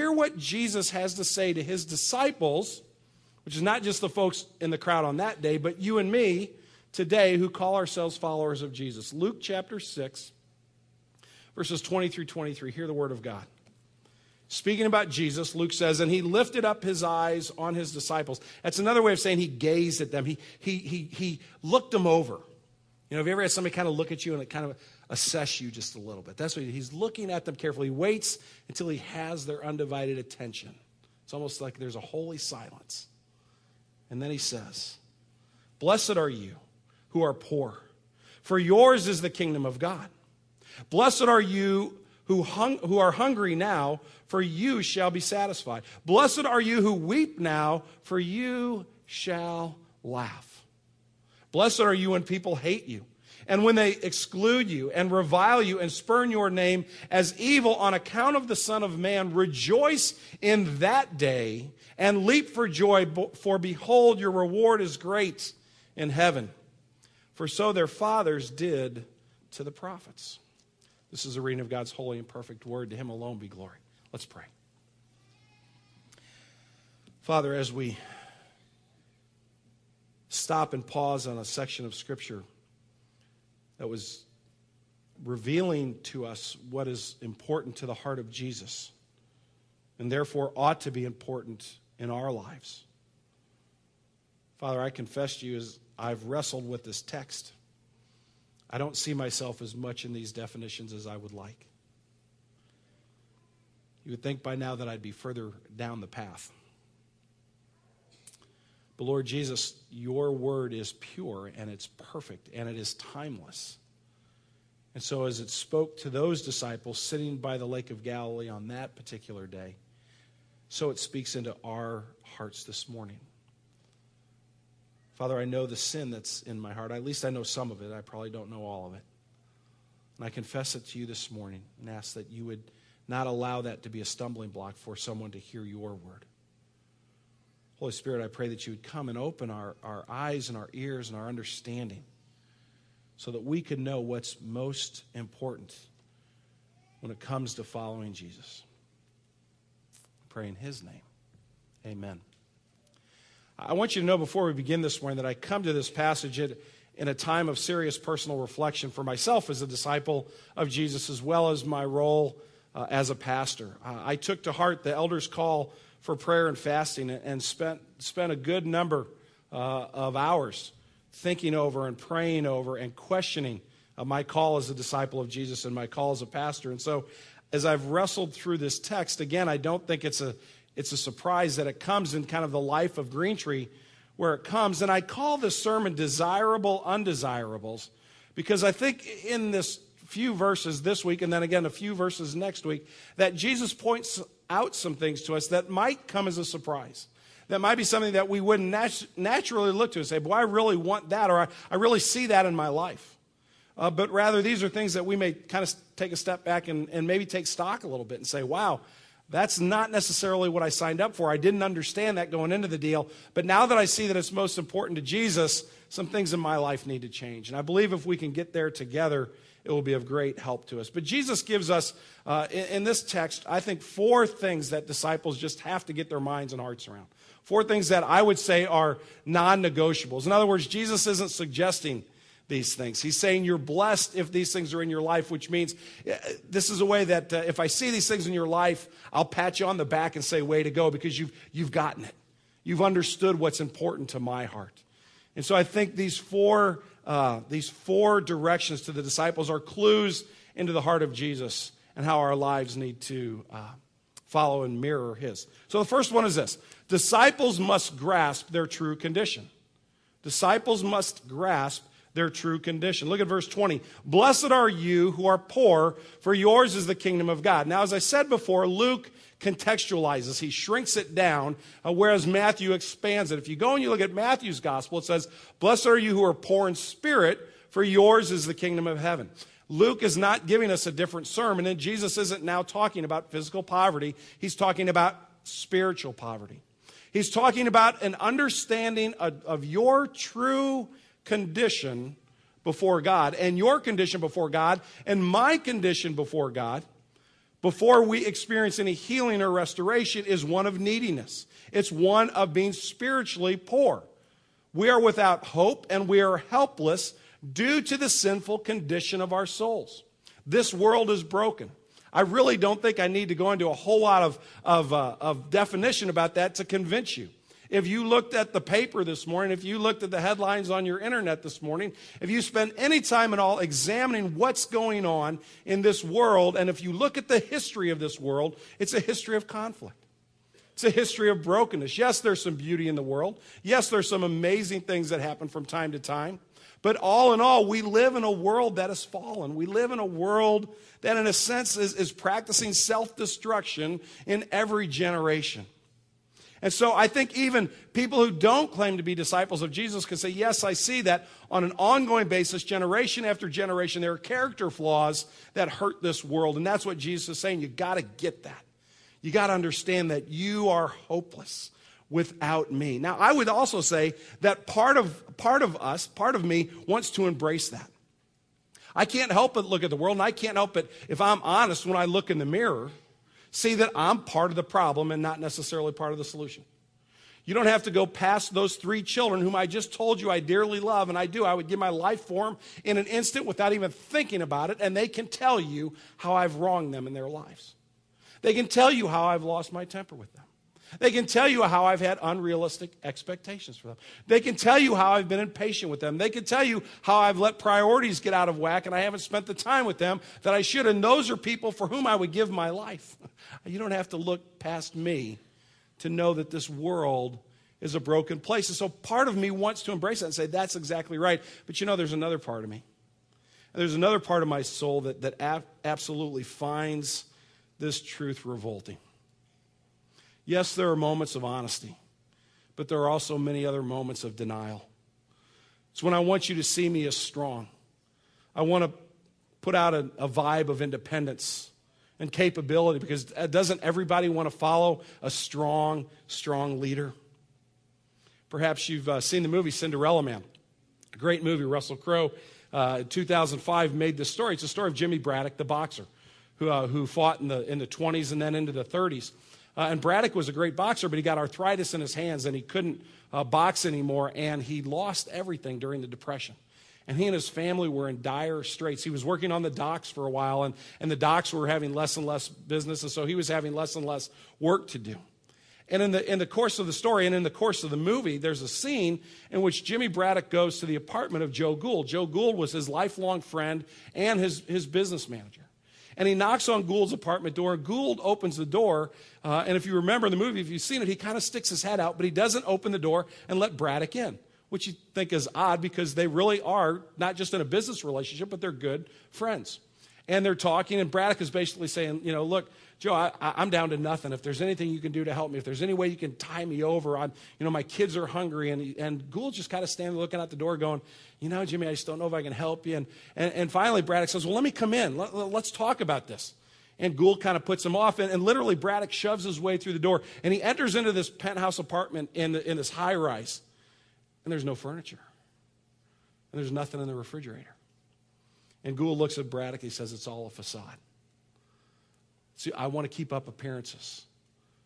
hear what Jesus has to say to his disciples, which is not just the folks in the crowd on that day, but you and me today who call ourselves followers of Jesus. Luke chapter 6, verses 20 through 23. Hear the word of God. Speaking about Jesus, Luke says, and he lifted up his eyes on his disciples. That's another way of saying he gazed at them. He, he, he, he looked them over. You know, have you ever had somebody kind of look at you and it kind of assess you just a little bit? That's what he's looking at them carefully. He waits until he has their undivided attention. It's almost like there's a holy silence. And then he says, Blessed are you who are poor, for yours is the kingdom of God. Blessed are you who, hung, who are hungry now, for you shall be satisfied. Blessed are you who weep now, for you shall laugh. Blessed are you when people hate you, and when they exclude you, and revile you, and spurn your name as evil on account of the Son of Man. Rejoice in that day, and leap for joy, for behold, your reward is great in heaven. For so their fathers did to the prophets. This is a reading of God's holy and perfect word. To him alone be glory. Let's pray. Father, as we stop and pause on a section of Scripture that was revealing to us what is important to the heart of Jesus and therefore ought to be important in our lives. Father, I confess to you as I've wrestled with this text, I don't see myself as much in these definitions as I would like. You would think by now that I'd be further down the path. But Lord Jesus, your word is pure and it's perfect and it is timeless. And so, as it spoke to those disciples sitting by the Lake of Galilee on that particular day, so it speaks into our hearts this morning. Father, I know the sin that's in my heart. At least I know some of it. I probably don't know all of it. And I confess it to you this morning and ask that you would not allow that to be a stumbling block for someone to hear your word. Holy Spirit, I pray that you would come and open our, our eyes and our ears and our understanding so that we could know what's most important when it comes to following Jesus. I pray in his name. Amen. I want you to know before we begin this morning that I come to this passage in a time of serious personal reflection for myself as a disciple of Jesus, as well as my role uh, as a pastor. Uh, I took to heart the elders' call for prayer and fasting and spent, spent a good number uh, of hours thinking over and praying over and questioning uh, my call as a disciple of Jesus and my call as a pastor. And so, as I've wrestled through this text, again, I don't think it's a, it's a surprise that it comes in kind of the life of Green Tree where it comes. And I call this sermon Desirable Undesirables because I think in this few verses this week and then again a few verses next week that Jesus points out some things to us that might come as a surprise. That might be something that we wouldn't nat- naturally look to and say, Boy, I really want that, or I, I really see that in my life. Uh, but rather, these are things that we may kind of take a step back and, and maybe take stock a little bit and say, Wow, that's not necessarily what I signed up for. I didn't understand that going into the deal. But now that I see that it's most important to Jesus, some things in my life need to change. And I believe if we can get there together, it will be of great help to us. But Jesus gives us, uh, in, in this text, I think, four things that disciples just have to get their minds and hearts around. Four things that I would say are non negotiables. In other words, Jesus isn't suggesting these things. He's saying you're blessed if these things are in your life, which means uh, this is a way that uh, if I see these things in your life, I'll pat you on the back and say, way to go, because you've, you've gotten it. You've understood what's important to my heart. And so I think these four uh, these four directions to the disciples are clues into the heart of Jesus and how our lives need to uh, follow and mirror his. So the first one is this disciples must grasp their true condition. Disciples must grasp their true condition. Look at verse 20. Blessed are you who are poor, for yours is the kingdom of God. Now, as I said before, Luke contextualizes, he shrinks it down, uh, whereas Matthew expands it. If you go and you look at Matthew's gospel, it says, Blessed are you who are poor in spirit, for yours is the kingdom of heaven. Luke is not giving us a different sermon, and Jesus isn't now talking about physical poverty. He's talking about spiritual poverty. He's talking about an understanding of, of your true condition before God, and your condition before God, and my condition before God before we experience any healing or restoration is one of neediness. It's one of being spiritually poor. We are without hope and we are helpless due to the sinful condition of our souls. This world is broken. I really don't think I need to go into a whole lot of, of, uh, of definition about that to convince you. If you looked at the paper this morning, if you looked at the headlines on your internet this morning, if you spend any time at all examining what's going on in this world, and if you look at the history of this world, it's a history of conflict. It's a history of brokenness. Yes, there's some beauty in the world. Yes, there's some amazing things that happen from time to time. But all in all, we live in a world that has fallen. We live in a world that, in a sense, is, is practicing self destruction in every generation. And so I think even people who don't claim to be disciples of Jesus can say, Yes, I see that on an ongoing basis, generation after generation, there are character flaws that hurt this world. And that's what Jesus is saying. You got to get that. You got to understand that you are hopeless without me. Now, I would also say that part of, part of us, part of me, wants to embrace that. I can't help but look at the world, and I can't help but, if I'm honest, when I look in the mirror, see that I'm part of the problem and not necessarily part of the solution. You don't have to go past those three children whom I just told you I dearly love, and I do. I would give my life for them in an instant without even thinking about it, and they can tell you how I've wronged them in their lives. They can tell you how I've lost my temper with them. They can tell you how I've had unrealistic expectations for them. They can tell you how I've been impatient with them. They can tell you how I've let priorities get out of whack and I haven't spent the time with them that I should. And those are people for whom I would give my life. You don't have to look past me to know that this world is a broken place. And so part of me wants to embrace that and say, that's exactly right. But you know, there's another part of me. there's another part of my soul that, that ab- absolutely finds this truth revolting. Yes, there are moments of honesty, but there are also many other moments of denial. It's when I want you to see me as strong. I want to put out a, a vibe of independence and capability because doesn't everybody want to follow a strong, strong leader? Perhaps you've uh, seen the movie Cinderella Man. A great movie. Russell Crowe, uh, 2005, made this story. It's a story of Jimmy Braddock, the boxer, who, uh, who fought in the, in the 20s and then into the 30s. Uh, and Braddock was a great boxer, but he got arthritis in his hands and he couldn't uh, box anymore, and he lost everything during the Depression. And he and his family were in dire straits. He was working on the docks for a while, and, and the docks were having less and less business, and so he was having less and less work to do. And in the, in the course of the story and in the course of the movie, there's a scene in which Jimmy Braddock goes to the apartment of Joe Gould. Joe Gould was his lifelong friend and his, his business manager and he knocks on Gould's apartment door. Gould opens the door, uh, and if you remember the movie, if you've seen it, he kind of sticks his head out, but he doesn't open the door and let Braddock in, which you think is odd because they really are not just in a business relationship, but they're good friends. And they're talking, and Braddock is basically saying, you know, look, Joe, I, am down to nothing. If there's anything you can do to help me, if there's any way you can tie me over, I'm, you know, my kids are hungry. And, and Gould's just kind of standing looking out the door going, you know, Jimmy, I just don't know if I can help you. And, and, and finally, Braddock says, well, let me come in. Let, us talk about this. And Gould kind of puts him off. And, and, literally, Braddock shoves his way through the door. And he enters into this penthouse apartment in, the, in this high rise. And there's no furniture. And there's nothing in the refrigerator. And Gould looks at Braddock. He says, it's all a facade. See, I want to keep up appearances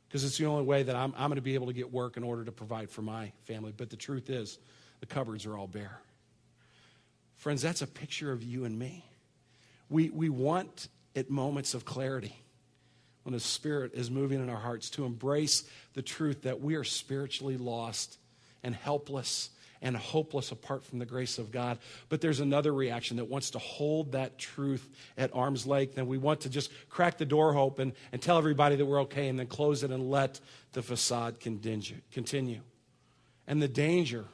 because it's the only way that I'm, I'm going to be able to get work in order to provide for my family. But the truth is, the cupboards are all bare. Friends, that's a picture of you and me. We, we want at moments of clarity when the Spirit is moving in our hearts to embrace the truth that we are spiritually lost and helpless and hopeless apart from the grace of God. But there's another reaction that wants to hold that truth at arm's length, and we want to just crack the door open and tell everybody that we're okay and then close it and let the facade continue. And the danger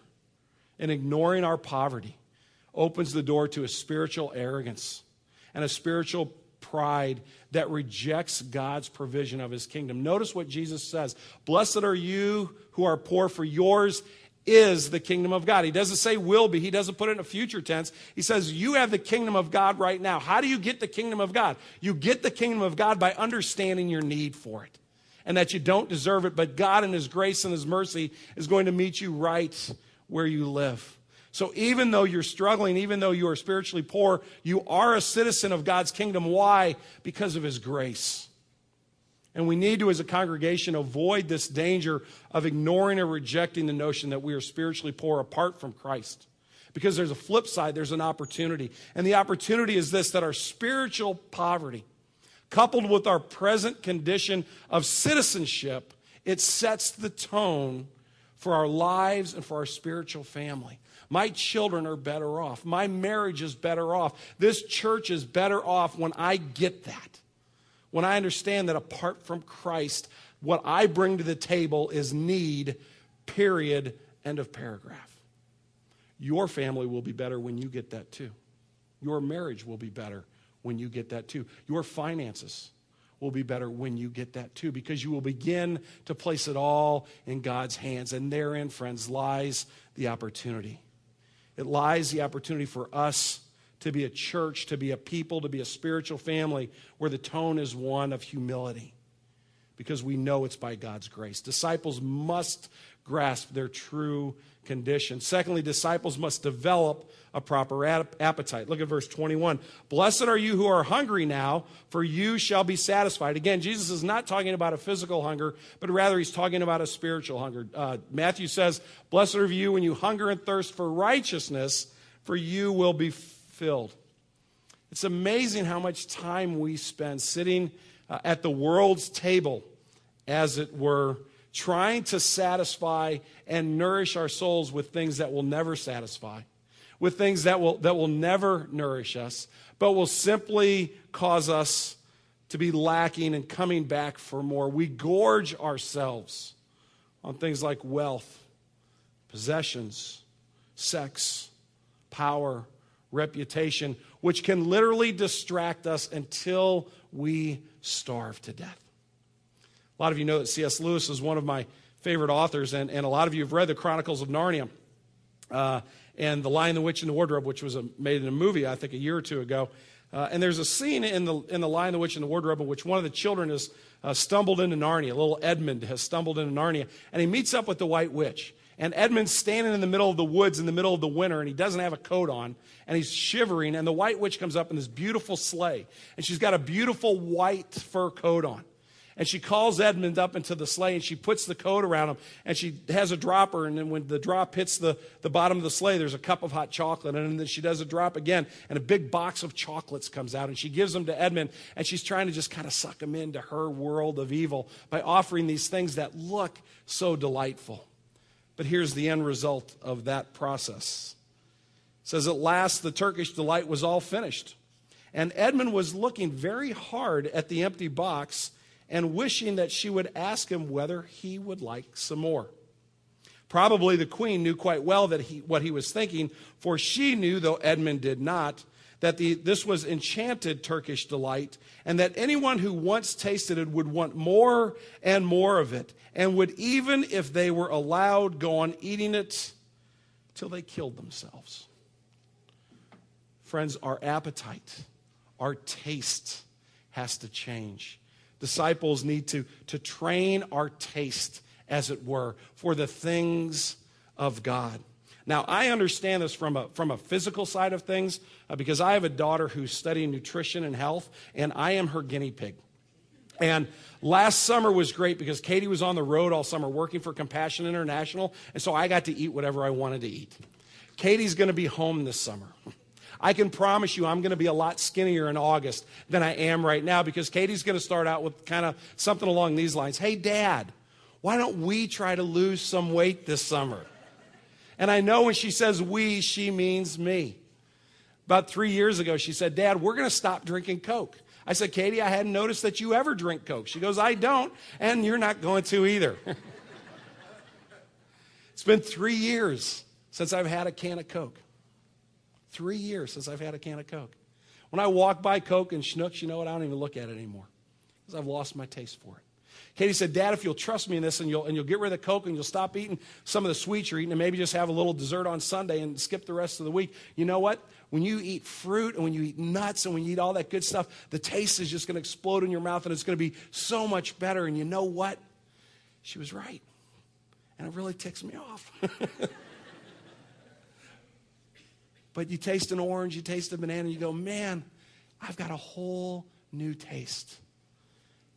in ignoring our poverty opens the door to a spiritual arrogance and a spiritual pride that rejects God's provision of his kingdom. Notice what Jesus says Blessed are you who are poor, for yours is the kingdom of God. He doesn't say will be, he doesn't put it in a future tense. He says, You have the kingdom of God right now. How do you get the kingdom of God? You get the kingdom of God by understanding your need for it and that you don't deserve it, but God, in His grace and His mercy, is going to meet you right where you live. So even though you're struggling, even though you are spiritually poor, you are a citizen of God's kingdom. Why? Because of His grace. And we need to, as a congregation, avoid this danger of ignoring or rejecting the notion that we are spiritually poor apart from Christ. Because there's a flip side, there's an opportunity. And the opportunity is this that our spiritual poverty, coupled with our present condition of citizenship, it sets the tone for our lives and for our spiritual family. My children are better off. My marriage is better off. This church is better off when I get that. When I understand that apart from Christ, what I bring to the table is need, period, end of paragraph. Your family will be better when you get that too. Your marriage will be better when you get that too. Your finances will be better when you get that too, because you will begin to place it all in God's hands. And therein, friends, lies the opportunity. It lies the opportunity for us to be a church, to be a people, to be a spiritual family where the tone is one of humility because we know it's by God's grace. Disciples must grasp their true condition. Secondly, disciples must develop a proper appetite. Look at verse 21. Blessed are you who are hungry now, for you shall be satisfied. Again, Jesus is not talking about a physical hunger, but rather he's talking about a spiritual hunger. Uh, Matthew says, Blessed are you when you hunger and thirst for righteousness, for you will be filled. It's amazing how much time we spend sitting uh, at the world's table, as it were, trying to satisfy and nourish our souls with things that will never satisfy, with things that will, that will never nourish us, but will simply cause us to be lacking and coming back for more. We gorge ourselves on things like wealth, possessions, sex, power, reputation, which can literally distract us until we starve to death. A lot of you know that C.S. Lewis is one of my favorite authors, and, and a lot of you have read the Chronicles of Narnia. Uh, and The Lion, the Witch, and the Wardrobe, which was a, made in a movie, I think, a year or two ago. Uh, and there's a scene in the, in the Lion, the Witch, and the Wardrobe in which one of the children has uh, stumbled into Narnia. Little Edmund has stumbled into Narnia, and he meets up with the White Witch. And Edmund's standing in the middle of the woods in the middle of the winter, and he doesn't have a coat on, and he's shivering. And the White Witch comes up in this beautiful sleigh, and she's got a beautiful white fur coat on. And she calls Edmund up into the sleigh and she puts the coat around him and she has a dropper. And then when the drop hits the, the bottom of the sleigh, there's a cup of hot chocolate. And then she does a drop again and a big box of chocolates comes out and she gives them to Edmund. And she's trying to just kind of suck him into her world of evil by offering these things that look so delightful. But here's the end result of that process. It says, At last, the Turkish delight was all finished. And Edmund was looking very hard at the empty box and wishing that she would ask him whether he would like some more. Probably the queen knew quite well that he, what he was thinking, for she knew, though Edmund did not, that the, this was enchanted Turkish delight, and that anyone who once tasted it would want more and more of it, and would, even if they were allowed, go on eating it till they killed themselves. Friends, our appetite, our taste has to change disciples need to, to train our taste, as it were, for the things of God. Now, I understand this from a, from a physical side of things uh, because I have a daughter who's studying nutrition and health, and I am her guinea pig. And last summer was great because Katie was on the road all summer working for Compassion International, and so I got to eat whatever I wanted to eat. Katie's going to be home this summer. I can promise you I'm going to be a lot skinnier in August than I am right now because Katie's going to start out with kind of something along these lines Hey, Dad, why don't we try to lose some weight this summer? And I know when she says we, she means me. About three years ago, she said, Dad, we're going to stop drinking Coke. I said, Katie, I hadn't noticed that you ever drink Coke. She goes, I don't, and you're not going to either. it's been three years since I've had a can of Coke. Three years since I've had a can of Coke. When I walk by Coke and Schnucks, you know what? I don't even look at it anymore because I've lost my taste for it. Katie said, Dad, if you'll trust me in this and you'll, and you'll get rid of the Coke and you'll stop eating some of the sweets you're eating and maybe just have a little dessert on Sunday and skip the rest of the week, you know what? When you eat fruit and when you eat nuts and when you eat all that good stuff, the taste is just going to explode in your mouth and it's going to be so much better. And you know what? She was right. And it really ticks me off. But you taste an orange, you taste a banana, you go, man, I've got a whole new taste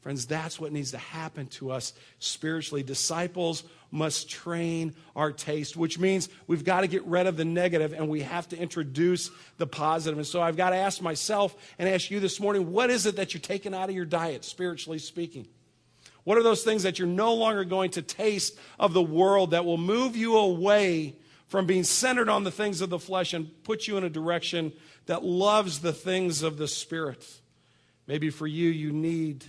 Friends, that's what needs to happen to us spiritually. Disciples must train our taste, which means we've got to get rid of the negative and we have to introduce the positive. And so I've got to ask myself and ask you this morning what is it that you're taking out of your diet, spiritually speaking? What are those things that you're no longer going to taste of the world that will move you away from being centered on the things of the flesh and put you in a direction that loves the things of the Spirit? Maybe for you, you need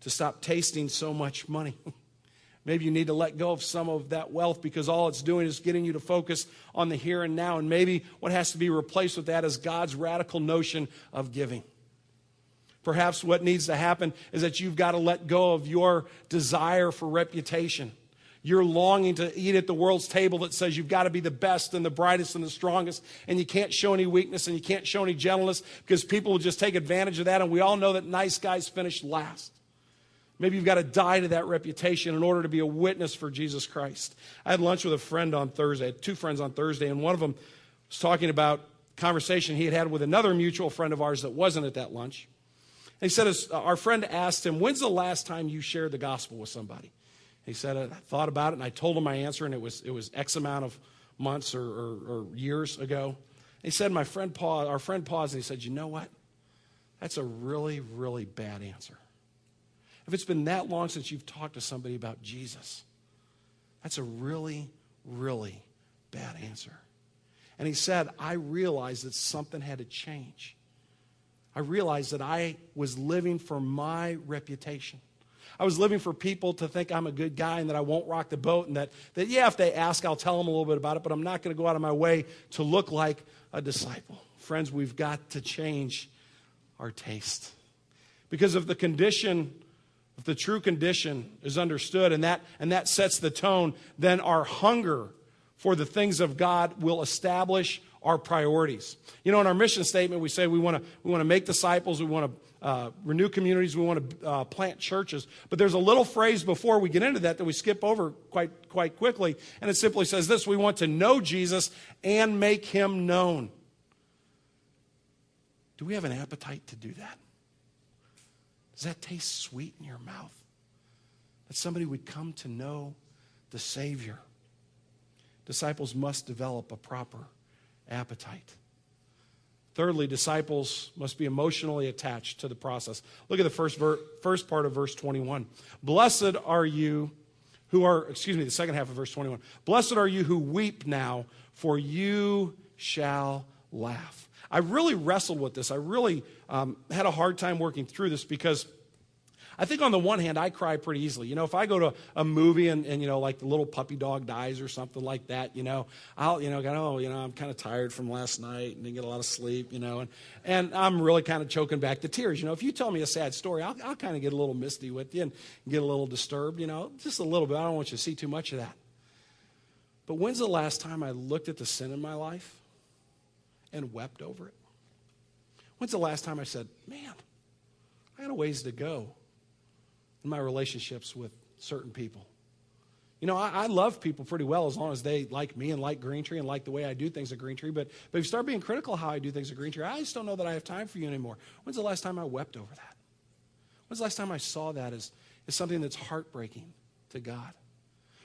to stop tasting so much money. maybe you need to let go of some of that wealth because all it's doing is getting you to focus on the here and now. And maybe what has to be replaced with that is God's radical notion of giving. Perhaps what needs to happen is that you've got to let go of your desire for reputation. You're longing to eat at the world's table that says you've got to be the best and the brightest and the strongest, and you can't show any weakness and you can't show any gentleness because people will just take advantage of that. And we all know that nice guys finish last. Maybe you've got to die to that reputation in order to be a witness for Jesus Christ. I had lunch with a friend on Thursday, I had two friends on Thursday, and one of them was talking about conversation he had had with another mutual friend of ours that wasn't at that lunch. And he said, uh, Our friend asked him, When's the last time you shared the gospel with somebody? He said, I thought about it and I told him my answer, and it was, it was X amount of months or, or, or years ago. And he said, My friend paused, our friend paused and he said, You know what? That's a really, really bad answer. If it's been that long since you've talked to somebody about Jesus, that's a really, really bad answer. And he said, I realized that something had to change. I realized that I was living for my reputation. I was living for people to think I'm a good guy and that I won't rock the boat and that, that yeah, if they ask, I'll tell them a little bit about it, but I'm not going to go out of my way to look like a disciple. Friends, we've got to change our taste. Because of the condition if the true condition is understood and that, and that sets the tone, then our hunger for the things of God will establish our priorities. You know, in our mission statement, we say we want to we want to make disciples, we want to uh, renew communities, we want to uh, plant churches. But there's a little phrase before we get into that that we skip over quite quite quickly, and it simply says this: We want to know Jesus and make Him known. Do we have an appetite to do that? Does that taste sweet in your mouth? That somebody would come to know the Savior. Disciples must develop a proper appetite. Thirdly, disciples must be emotionally attached to the process. Look at the first, ver- first part of verse 21. Blessed are you who are, excuse me, the second half of verse 21. Blessed are you who weep now, for you shall laugh. I really wrestled with this. I really um, had a hard time working through this because I think on the one hand, I cry pretty easily. You know, if I go to a movie and, and you know, like the little puppy dog dies or something like that, you know, I'll, you know, go, oh, you know, I'm kind of tired from last night and didn't get a lot of sleep, you know, and, and I'm really kind of choking back the tears. You know, if you tell me a sad story, I'll, I'll kind of get a little misty with you and get a little disturbed, you know, just a little bit. I don't want you to see too much of that. But when's the last time I looked at the sin in my life and wept over it? When's the last time I said, man, I got a ways to go in my relationships with certain people? You know, I, I, love people pretty well as long as they like me and like Green Tree and like the way I do things at Green Tree. But, but if you start being critical how I do things at Green Tree, I just don't know that I have time for you anymore. When's the last time I wept over that? When's the last time I saw that as, as something that's heartbreaking to God?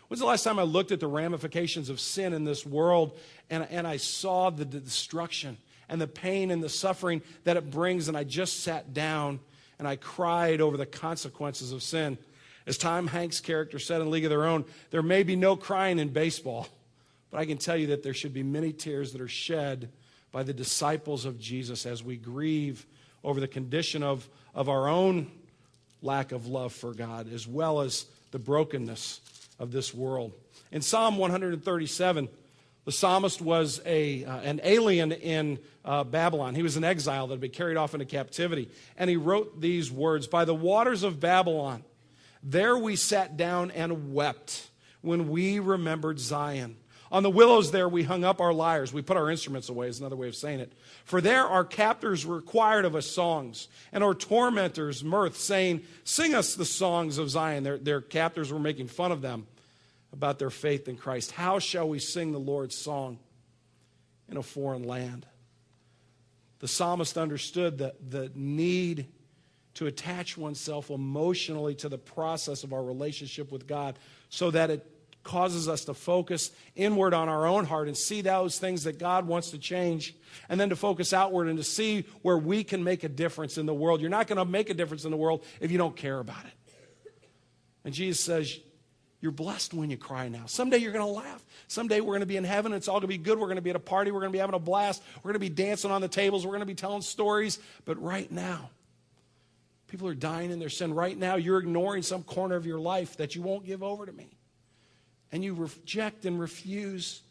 When's the last time I looked at the ramifications of sin in this world and, and I saw the destruction and the pain and the suffering that it brings. And I just sat down and I cried over the consequences of sin. As Tom Hanks' character said in League of Their Own, there may be no crying in baseball, but I can tell you that there should be many tears that are shed by the disciples of Jesus as we grieve over the condition of, of our own lack of love for God, as well as the brokenness of this world. In Psalm 137, the psalmist was a, uh, an alien in uh, Babylon. He was an exile that had been carried off into captivity. And he wrote these words By the waters of Babylon, there we sat down and wept when we remembered Zion. On the willows there we hung up our lyres. We put our instruments away, is another way of saying it. For there our captors required of us songs, and our tormentors mirth, saying, Sing us the songs of Zion. Their, their captors were making fun of them about their faith in Christ. How shall we sing the Lord's song in a foreign land? The psalmist understood the, the need to attach oneself emotionally to the process of our relationship with God so that it causes us to focus inward on our own heart and see those things that God wants to change, and then to focus outward and to see where we can make a difference in the world. You're not going to make a difference in the world if you don't care about it. And Jesus says, You're blessed when you cry now. Someday you're going to laugh. Someday we're going to be in heaven. It's all going to be good. We're going to be at a party. We're going to be having a blast. We're going to be dancing on the tables. We're going to be telling stories. But right now, people are dying in their sin. Right now, you're ignoring some corner of your life that you won't give over to me and you reject and refuse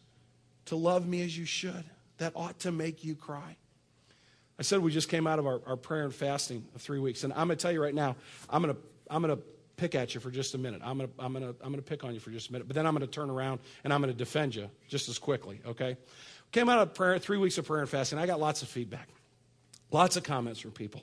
to love me as you should, that ought to make you cry. I said we just came out of our, our prayer and fasting of three weeks. And I'm going to tell you right now, I'm going to, I'm going to pick at you for just a minute. I'm going to, I'm going to, I'm going to pick on you for just a minute. But then I'm going to turn around and I'm going to defend you just as quickly, okay? Came out of prayer, three weeks of prayer and fasting. I got lots of feedback, lots of comments from people,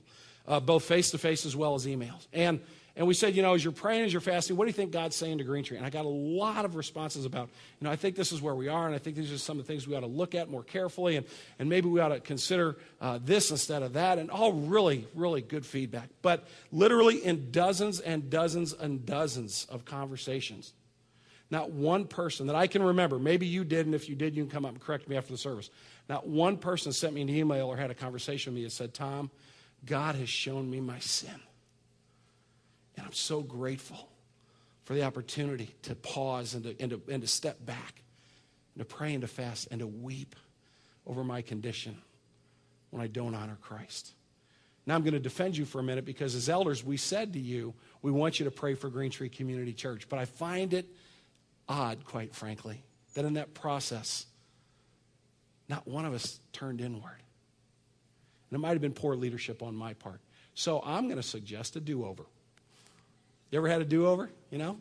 uh, both face to face as well as emails. And and we said, you know, as you're praying, as you're fasting, what do you think God's saying to Green Tree? And I got a lot of responses about, you know, I think this is where we are, and I think these are some of the things we ought to look at more carefully, and, and maybe we ought to consider uh, this instead of that, and all really, really good feedback. But literally in dozens and dozens and dozens of conversations, not one person that I can remember, maybe you did, and if you did, you can come up and correct me after the service. Not one person sent me an email or had a conversation with me and said, Tom, God has shown me my sin. And I'm so grateful for the opportunity to pause and to, and to, and to step back and to pray and to fast and to weep over my condition when I don't honor Christ. Now I'm going to defend you for a minute because as elders, we said to you, we want you to pray for Green Tree Community Church. But I find it odd, quite frankly, that in that process, not one of us turned inward. And it might have been poor leadership on my part. So I'm going to suggest a do over. You ever had a do over? You know?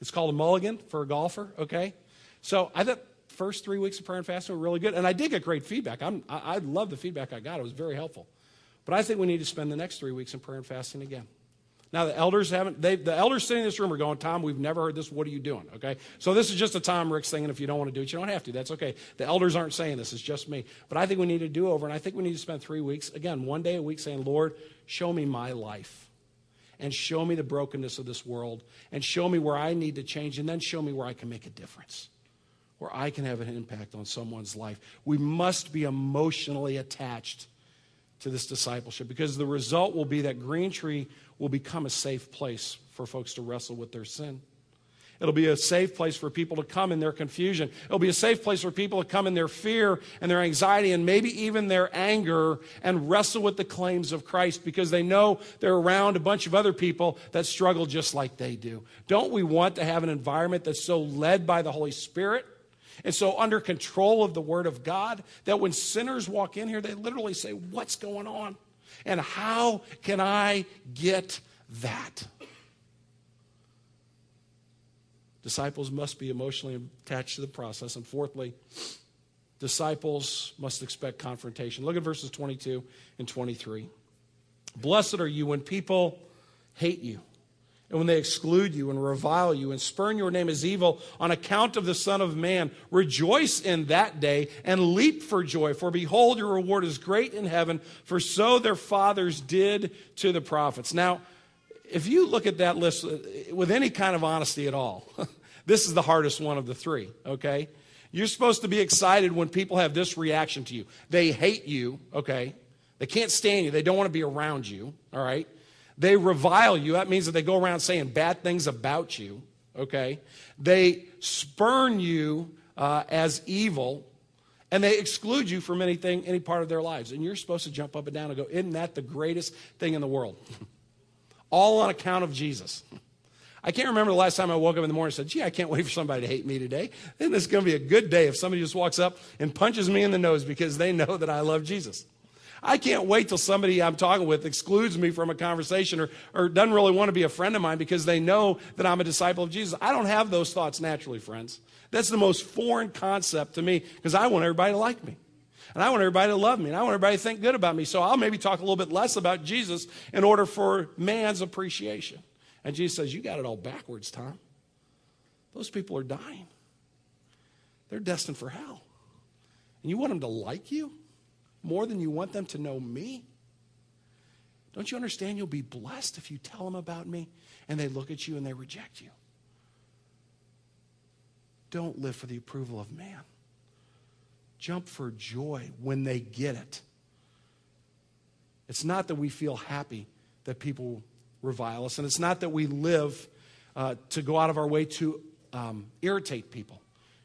It's called a mulligan for a golfer, okay? So I thought first three weeks of prayer and fasting were really good. And I did get great feedback. I'm, I, I love the feedback I got, it was very helpful. But I think we need to spend the next three weeks in prayer and fasting again. Now, the elders haven't, they, the elders sitting in this room are going, Tom, we've never heard this. What are you doing? Okay? So this is just a Tom Ricks thing, and if you don't want to do it, you don't have to. That's okay. The elders aren't saying this, it's just me. But I think we need to do over, and I think we need to spend three weeks, again, one day a week saying, Lord, show me my life and show me the brokenness of this world and show me where I need to change and then show me where I can make a difference, where I can have an impact on someone's life. We must be emotionally attached to this discipleship because the result will be that Green Tree will become a safe place for folks to wrestle with their sin. It'll be a safe place for people to come in their confusion. It'll be a safe place for people to come in their fear and their anxiety and maybe even their anger and wrestle with the claims of Christ because they know they're around a bunch of other people that struggle just like they do. Don't we want to have an environment that's so led by the Holy Spirit? And so, under control of the Word of God, that when sinners walk in here, they literally say, What's going on? And how can I get that? Disciples must be emotionally attached to the process. And fourthly, disciples must expect confrontation. Look at verses 22 and 23. Blessed are you when people hate you, and when they exclude you and revile you and spurn your name as evil on account of the Son of Man. Rejoice in that day and leap for joy, for behold, your reward is great in heaven, for so their fathers did to the prophets. Now, if you look at that list with any kind of honesty at all, this is the hardest one of the three, okay? You're supposed to be excited when people have this reaction to you. They hate you, okay? They can't stand you. They don't want to be around you, all right? They revile you. That means that they go around saying bad things about you, okay? They spurn you uh, as evil, and they exclude you from anything, any part of their lives. And you're supposed to jump up and down and go, Isn't that the greatest thing in the world? all on account of Jesus. I can't remember the last time I woke up in the morning and said, gee, I can't wait for somebody to hate me today. Then it's going to be a good day if somebody just walks up and punches me in the nose because they know that I love Jesus. I can't wait till somebody I'm talking with excludes me from a conversation or, or doesn't really want to be a friend of mine because they know that I'm a disciple of Jesus. I don't have those thoughts naturally, friends. That's the most foreign concept to me because I want everybody to like me. And I want everybody to love me. And I want everybody to think good about me. So I'll maybe talk a little bit less about Jesus in order for man's appreciation. And Jesus says, You got it all backwards, Tom. Those people are dying, they're destined for hell. And you want them to like you more than you want them to know me? Don't you understand you'll be blessed if you tell them about me and they look at you and they reject you? Don't live for the approval of man. Jump for joy when they get it. It's not that we feel happy that people revile us, and it's not that we live uh, to go out of our way to um, irritate people.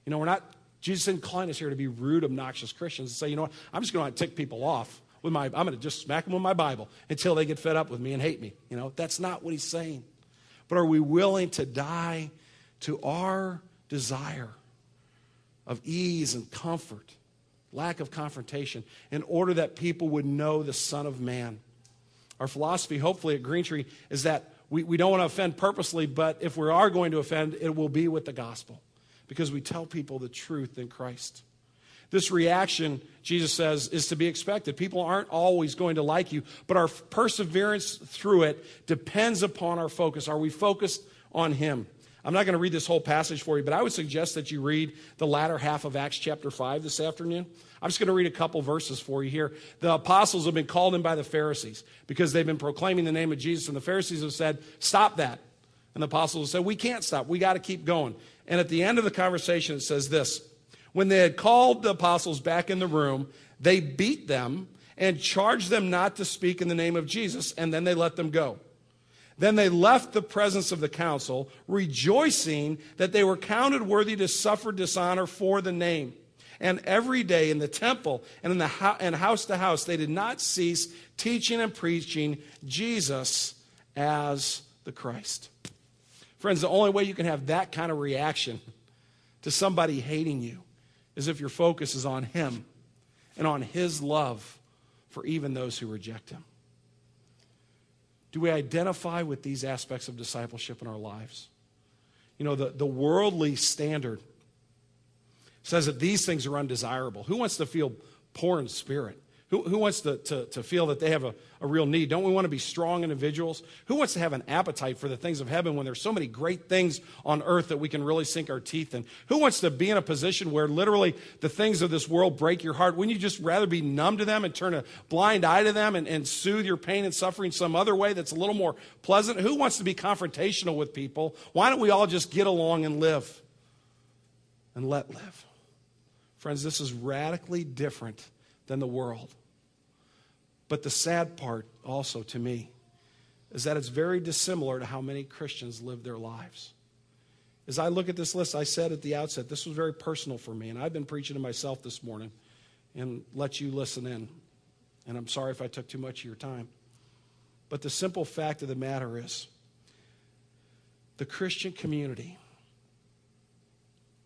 You know, we're not, Jesus didn't call us here to be rude, obnoxious Christians and say, you know what, I'm just going to tick people off with my, I'm going to just smack them with my Bible until they get fed up with me and hate me. You know, that's not what he's saying. But are we willing to die to our desire of ease and comfort, lack of confrontation, in order that people would know the Son of Man? Our philosophy, hopefully, at Green Tree is that we, we don't want to offend purposely, but if we are going to offend, it will be with the gospel because we tell people the truth in Christ. This reaction, Jesus says, is to be expected. People aren't always going to like you, but our perseverance through it depends upon our focus. Are we focused on Him? I'm not going to read this whole passage for you, but I would suggest that you read the latter half of Acts chapter 5 this afternoon. I'm just going to read a couple verses for you here. The apostles have been called in by the Pharisees because they've been proclaiming the name of Jesus, and the Pharisees have said, Stop that. And the apostles have said, We can't stop. We got to keep going. And at the end of the conversation, it says this When they had called the apostles back in the room, they beat them and charged them not to speak in the name of Jesus, and then they let them go. Then they left the presence of the council, rejoicing that they were counted worthy to suffer dishonor for the name. And every day in the temple and in the ho- and house to house, they did not cease teaching and preaching Jesus as the Christ. Friends, the only way you can have that kind of reaction to somebody hating you is if your focus is on Him and on His love for even those who reject Him. Do we identify with these aspects of discipleship in our lives? You know, the, the worldly standard says that these things are undesirable. Who wants to feel poor in spirit? Who, who wants to, to, to feel that they have a, a real need? Don't we want to be strong individuals? Who wants to have an appetite for the things of heaven when there's so many great things on earth that we can really sink our teeth in? Who wants to be in a position where literally the things of this world break your heart? Wouldn't you just rather be numb to them and turn a blind eye to them and, and soothe your pain and suffering some other way that's a little more pleasant? Who wants to be confrontational with people? Why don't we all just get along and live and let live? Friends, this is radically different than the world. But the sad part, also to me, is that it's very dissimilar to how many Christians live their lives. As I look at this list, I said at the outset, this was very personal for me, and I've been preaching to myself this morning and let you listen in. And I'm sorry if I took too much of your time. But the simple fact of the matter is the Christian community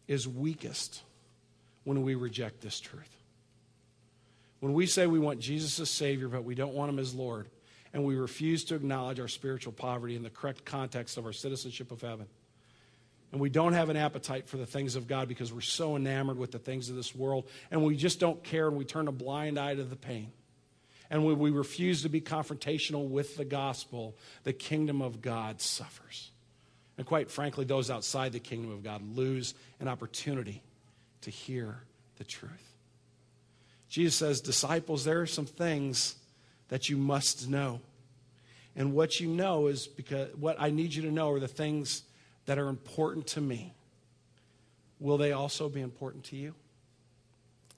is weakest when we reject this truth. When we say we want Jesus as Savior, but we don't want Him as Lord, and we refuse to acknowledge our spiritual poverty in the correct context of our citizenship of heaven, and we don't have an appetite for the things of God because we're so enamored with the things of this world, and we just don't care and we turn a blind eye to the pain. And when we refuse to be confrontational with the gospel, the kingdom of God suffers. And quite frankly, those outside the kingdom of God lose an opportunity to hear the truth. Jesus says, Disciples, there are some things that you must know. And what you know is because what I need you to know are the things that are important to me. Will they also be important to you?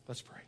Let's pray.